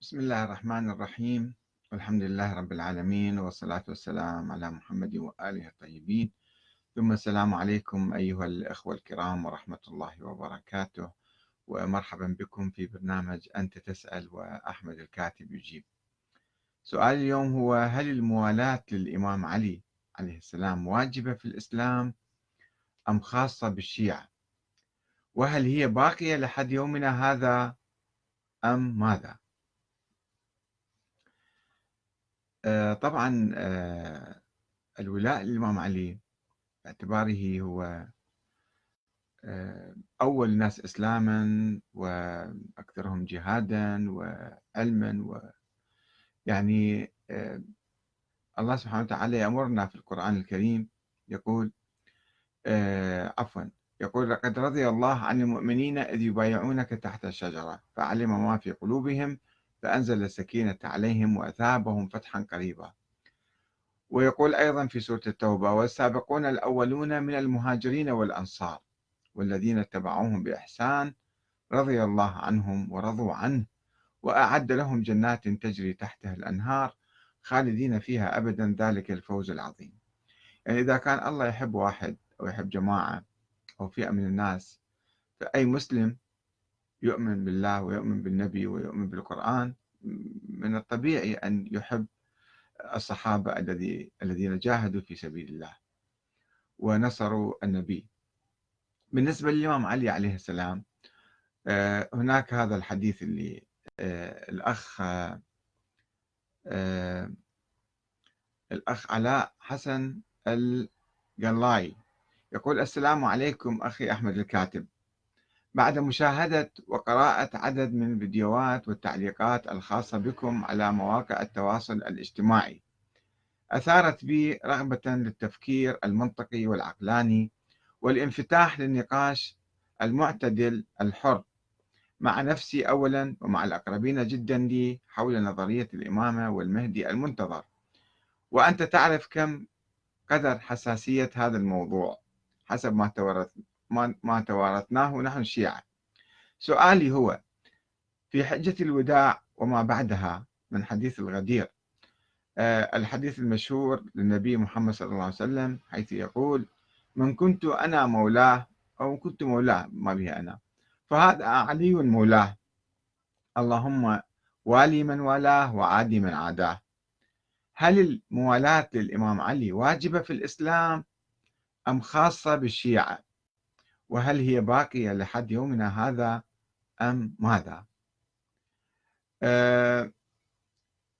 بسم الله الرحمن الرحيم. والحمد لله رب العالمين والصلاة والسلام على محمد وآله الطيبين. ثم السلام عليكم أيها الأخوة الكرام ورحمة الله وبركاته. ومرحبا بكم في برنامج أنت تسأل وأحمد الكاتب يجيب. سؤال اليوم هو هل الموالاة للإمام علي عليه السلام واجبة في الإسلام أم خاصة بالشيعة؟ وهل هي باقية لحد يومنا هذا أم ماذا؟ آه، طبعا آه، الولاء للإمام علي باعتباره هو آه، أول الناس إسلاما وأكثرهم جهادا وعلما و يعني الله سبحانه وتعالى يأمرنا في القرآن الكريم يقول عفوا يقول لقد رضي الله عن المؤمنين إذ يبايعونك تحت الشجرة فعلم ما في قلوبهم فأنزل السكينة عليهم وأثابهم فتحا قريبا. ويقول أيضا في سورة التوبة والسابقون الأولون من المهاجرين والأنصار والذين اتبعوهم بإحسان رضي الله عنهم ورضوا عنه وأعد لهم جنات تجري تحتها الأنهار خالدين فيها أبدا ذلك الفوز العظيم. يعني إذا كان الله يحب واحد أو يحب جماعة أو فئة من الناس فأي مسلم يؤمن بالله ويؤمن بالنبي ويؤمن بالقرآن من الطبيعي أن يحب الصحابة الذي الذين جاهدوا في سبيل الله ونصروا النبي. بالنسبة للإمام علي عليه السلام آه، هناك هذا الحديث اللي آه، الأخ آه، الأخ علاء حسن القلاي يقول السلام عليكم أخي أحمد الكاتب. بعد مشاهدة وقراءة عدد من الفيديوهات والتعليقات الخاصة بكم على مواقع التواصل الاجتماعي. أثارت بي رغبة للتفكير المنطقي والعقلاني والانفتاح للنقاش المعتدل الحر. مع نفسي أولا ومع الأقربين جدا لي حول نظرية الإمامة والمهدي المنتظر. وأنت تعرف كم قدر حساسية هذا الموضوع حسب ما ما توارثناه نحن الشيعة سؤالي هو في حجة الوداع وما بعدها من حديث الغدير آه، الحديث المشهور للنبي محمد صلى الله عليه وسلم حيث يقول من كنت أنا مولاه أو كنت مولاه ما به أنا فهذا علي مولاه. اللهم والي من والاه وعادي من عاداه. هل الموالاة للإمام علي واجبة في الإسلام أم خاصة بالشيعة؟ وهل هي باقية لحد يومنا هذا أم ماذا؟ آه،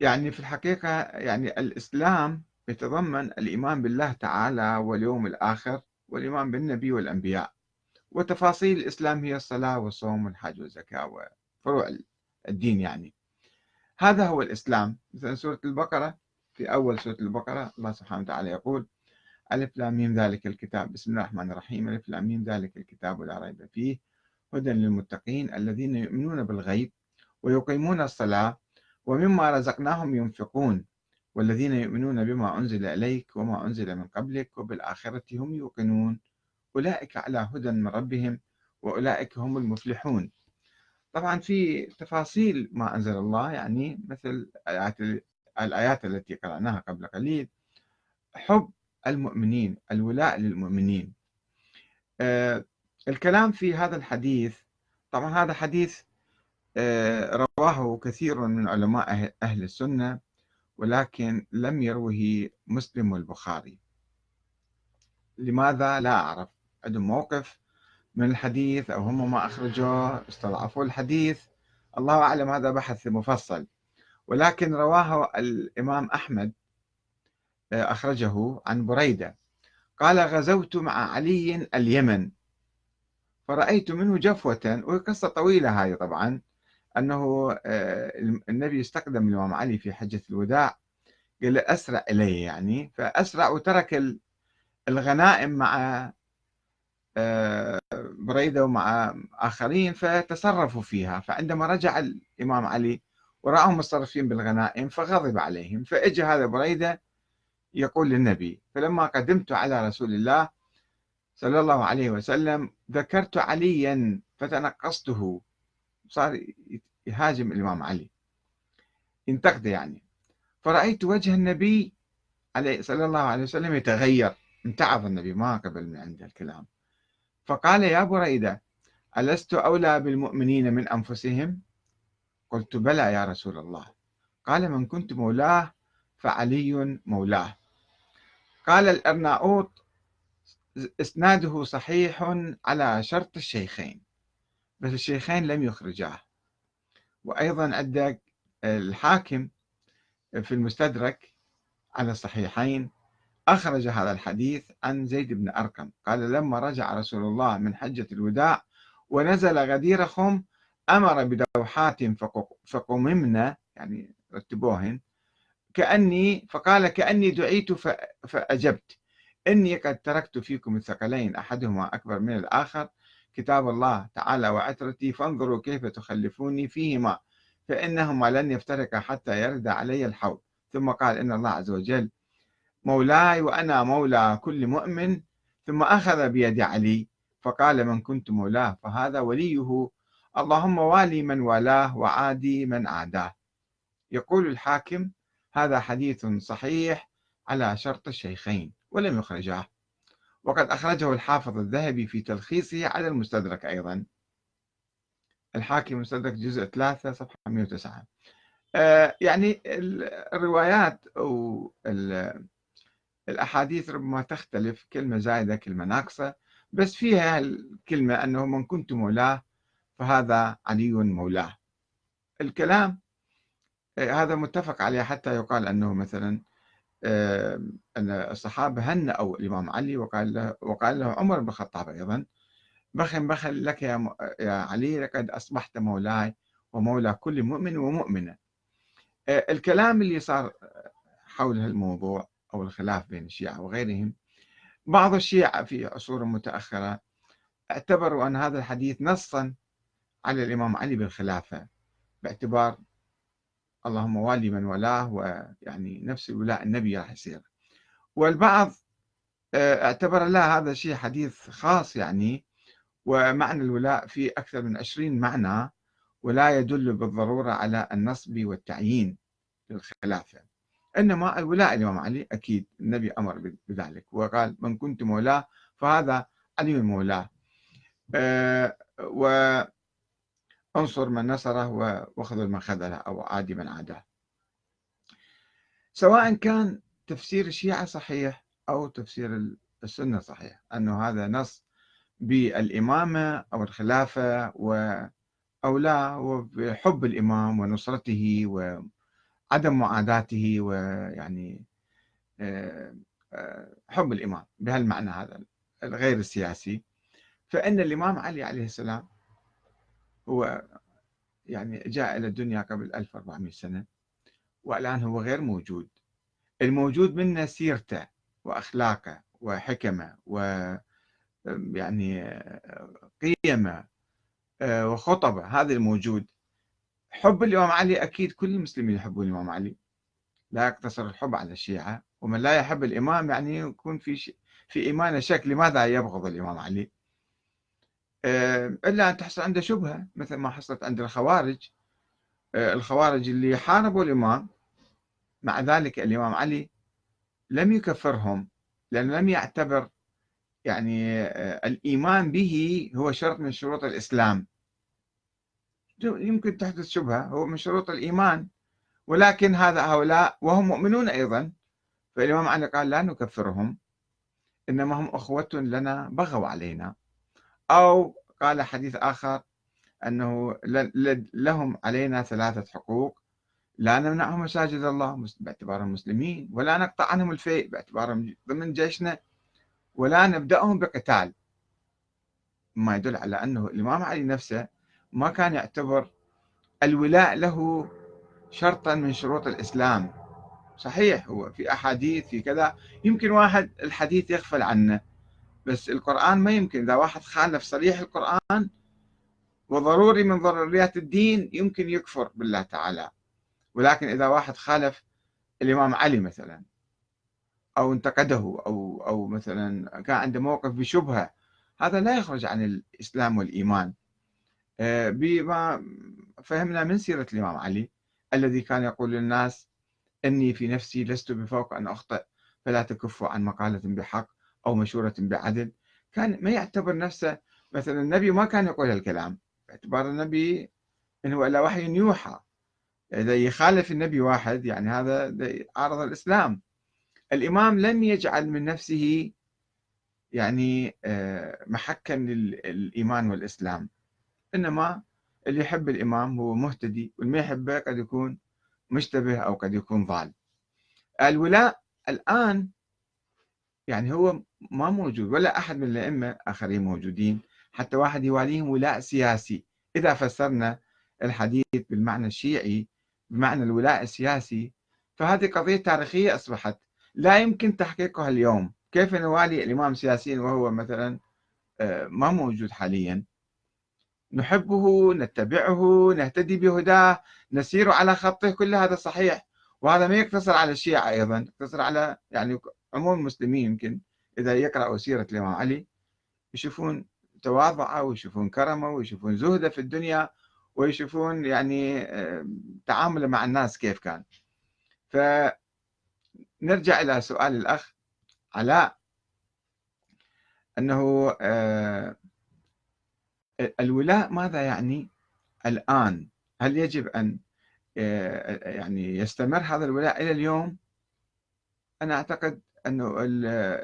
يعني في الحقيقة يعني الإسلام يتضمن الإيمان بالله تعالى واليوم الآخر والإيمان بالنبي والأنبياء. وتفاصيل الإسلام هي الصلاة والصوم والحج والزكاة وفروع الدين يعني. هذا هو الإسلام. مثلا سورة البقرة في أول سورة البقرة الله سبحانه وتعالى يقول ألف لام ميم ذلك الكتاب. بسم الله الرحمن الرحيم. ألف لام ميم ذلك الكتاب لا ريب فيه. هدى للمتقين الذين يؤمنون بالغيب ويقيمون الصلاة ومما رزقناهم ينفقون والذين يؤمنون بما أنزل إليك وما أنزل من قبلك وبالآخرة هم يوقنون. أولئك على هدى من ربهم وأولئك هم المفلحون. طبعا في تفاصيل ما أنزل الله يعني مثل الآيات التي قرأناها قبل قليل. حب المؤمنين الولاء للمؤمنين. آه، الكلام في هذا الحديث طبعا هذا حديث آه، رواه كثير من علماء أهل السنة ولكن لم يروه مسلم والبخاري لماذا لا أعرف؟ عندهم موقف من الحديث أو هم ما أخرجوه استضعفوا الحديث. الله أعلم هذا بحث مفصل. ولكن رواه الإمام أحمد أخرجه عن بريدة. قال غزوت مع علي اليمن. فرأيت منه جفوة وقصة طويلة هذه طبعا أنه آه، النبي استقدم الإمام علي في حجة الوداع قال أسرع إليه يعني. فأسرع وترك الغنائم مع آه، بريدة ومع آخرين فتصرفوا فيها. فعندما رجع الإمام علي ورأهم متصرفين بالغنائم فغضب عليهم. فإجى هذا بريدة يقول للنبي فلما قدمت على رسول الله صلى الله عليه وسلم ذكرت عليا فتنقصته. صار يهاجم الإمام علي. ينتقده يعني. فرأيت وجه النبي عليه صلى الله عليه وسلم يتغير. امتعظ النبي ما قبل من عنده الكلام. فقال يا بريدة ألست أولى بالمؤمنين من أنفسهم؟ قلت بلى يا رسول الله. قال من كنت مولاه فعلي مولاه. قال الأرناؤوط إسناده صحيح على شرط الشيخين بس الشيخين لم يخرجاه. وأيضا عندك الحاكم في المستدرك على الصحيحين أخرج هذا الحديث عن زيد بن أرقم. قال لما رجع رسول الله من حجة الوداع ونزل غدير خم أمر بدوحات فقممنا يعني رتبوهن كأني فقال كأني دعيت فأجبت. إني قد تركت فيكم الثقلين أحدهما أكبر من الآخر. كتاب الله تعالى وعترتي فانظروا كيف تخلفوني فيهما فإنهما لن يفترقا حتى يرد علي الحوض. ثم قال إن الله عز وجل مولاي وأنا مولى كل مؤمن ثم أخذ بيد علي فقال من كنت مولاه فهذا وليه؟ اللهم والي من والاه وعادي من عاداه. يقول الحاكم هذا حديث صحيح على شرط الشيخين ولم يخرجاه. وقد أخرجه الحافظ الذهبي في تلخيصه على المستدرك أيضا. الحاكم مستدرك جزء 3 صفحة 109 آه يعني الروايات أو الأحاديث ربما تختلف كلمة زايدة كلمة ناقصة بس فيها الكلمة أنه من كنت مولاه فهذا علي مولاه. الكلام هذا متفق عليه حتى يقال أنه مثلا أن الصحابة هنأوا الإمام علي وقال له, وقال له عمر بن الخطاب أيضا بخن بخن لك يا, يا علي لقد أصبحت مولاي ومولى كل مؤمن ومؤمنة. آه، الكلام اللي صار حول الموضوع أو الخلاف بين الشيعة وغيرهم بعض الشيعة في عصور متأخرة اعتبروا أن هذا الحديث نصا على الإمام علي بالخلافة باعتبار اللهم والي من ولاه ويعني نفس الولاء النبي راح يصير. والبعض آه، اعتبر لا هذا شيء حديث خاص يعني ومعنى الولاء فيه أكثر من عشرين معنى ولا يدل بالضرورة على النصب والتعيين للخلافة. إنما الولاء الإمام علي أكيد النبي أمر بذلك وقال من كنت مولاه فهذا علي مولاه أه وانصر من نصره واخذل من خذله أو عادي من عاداه سواء كان تفسير الشيعة صحيح أو تفسير السنة صحيح أنه هذا نص بالإمامة أو الخلافة و أو لا وبحب الإمام ونصرته و عدم معاداته ويعني آه، آه، حب الإمام بهالمعنى هذا الغير السياسي. فإن الإمام علي عليه السلام هو يعني جاء إلى الدنيا قبل 1400 سنة والآن هو غير موجود. الموجود منه سيرته وأخلاقه وحكمه و يعني آه، قيمه وخطبه. هذا الموجود. حب الإمام علي أكيد كل المسلمين يحبون الإمام علي. لا يقتصر الحب على الشيعة. ومن لا يحب الإمام يعني يكون في. في إيمانه شك لماذا يبغض الإمام علي. آه، إلا أن تحصل عنده شبهة مثل ما حصلت عند الخوارج. آه، الخوارج اللي حاربوا الإمام مع ذلك الإمام علي لم يكفرهم لأنه لم يعتبر يعني آه، الإيمان به هو شرط من شروط الإسلام. يمكن تحدث شبهة هو من شروط الإيمان. ولكن هذا هؤلاء وهم مؤمنون أيضا فالإمام علي قال لا نكفرهم إنما هم أخوة لنا بغوا علينا. أو قال حديث آخر أنه لهم علينا ثلاثة حقوق لا نمنعهم مساجد الله باعتبارهم مسلمين ولا نقطع عنهم الفيء باعتبارهم ضمن جيشنا ولا نبدأهم بقتال. ما يدل على أنه الإمام علي نفسه ما كان يعتبر الولاء له شرطا من شروط الإسلام. صحيح هو في أحاديث في كذا يمكن واحد الحديث يغفل عنه. بس القرآن ما يمكن إذا واحد خالف صريح القرآن وضروري من ضروريات الدين يمكن يكفر بالله تعالى. ولكن إذا واحد خالف الإمام علي مثلا أو انتقده أو أو مثلا كان عنده موقف بشبهة هذا لا يخرج عن الإسلام والإيمان. آه، بما فهمنا من سيرة الإمام علي الذي كان يقول للناس إني في نفسي لست بفوق أن أخطئ فلا تكفوا عن مقالة بحق. أو مشورة بعدل كان ما يعتبر نفسه مثلا النبي ما كان يقول هالكلام باعتبار النبي إن هو إلا وحي يوحى. إذا يخالف النبي واحد يعني هذا عارض الإسلام. الإمام لم يجعل من نفسه يعني آه، محكا للإيمان والإسلام. إنما اللي يحب الإمام هو مهتدي واللي ما يحبه قد يكون مشتبه أو قد يكون ضال. الولاء الآن يعني هو ما موجود ولا أحد من الأئمة آخرين موجودين حتى واحد يواليهم ولاء سياسي. إذا فسرنا الحديث بالمعنى الشيعي بمعنى الولاء السياسي فهذه قضية تاريخية أصبحت. لا يمكن تحقيقها اليوم. كيف نوالي الإمام سياسيا وهو مثلا آه، ما موجود حاليا؟ نحبه نتبعه نهتدي بهداه نسير على خطه كل هذا صحيح. وهذا ما يقتصر على الشيعة أيضا يقتصر على يعني عموم المسلمين يمكن إذا يقرأوا سيرة الإمام علي يشوفون تواضعه ويشوفون كرمه ويشوفون زهدة في الدنيا ويشوفون يعني تعامله مع الناس كيف كان. فنرجع إلى سؤال الأخ علاء أنه الولاء ماذا يعني الآن؟ هل يجب أن يعني يستمر هذا الولاء إلى اليوم؟ أنا أعتقد أنه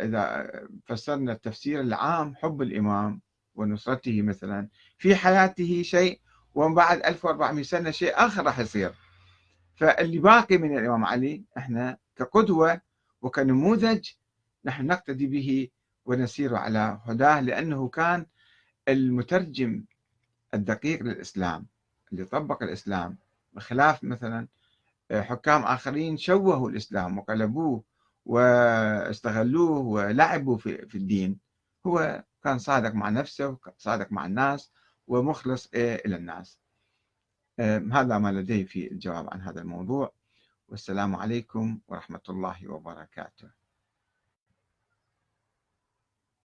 إذا فسرنا التفسير العام حب الإمام ونصرته مثلا في حياته شيء ومن بعد 1400 سنة شيء آخر راح يصير. فاللي باقي من الإمام علي إحنا كقدوة وكنموذج نحن نقتدي به ونسير على هداه لأنه كان المترجم الدقيق للإسلام اللي طبق الإسلام بخلاف مثلا حكام آخرين شوهوا الإسلام وقلبوه واستغلوه ولعبوا في, الدين. هو كان صادق مع نفسه صادق مع الناس ومخلص إلى الناس. هذا ما لدي في الجواب عن هذا الموضوع. والسلام عليكم ورحمة الله وبركاته.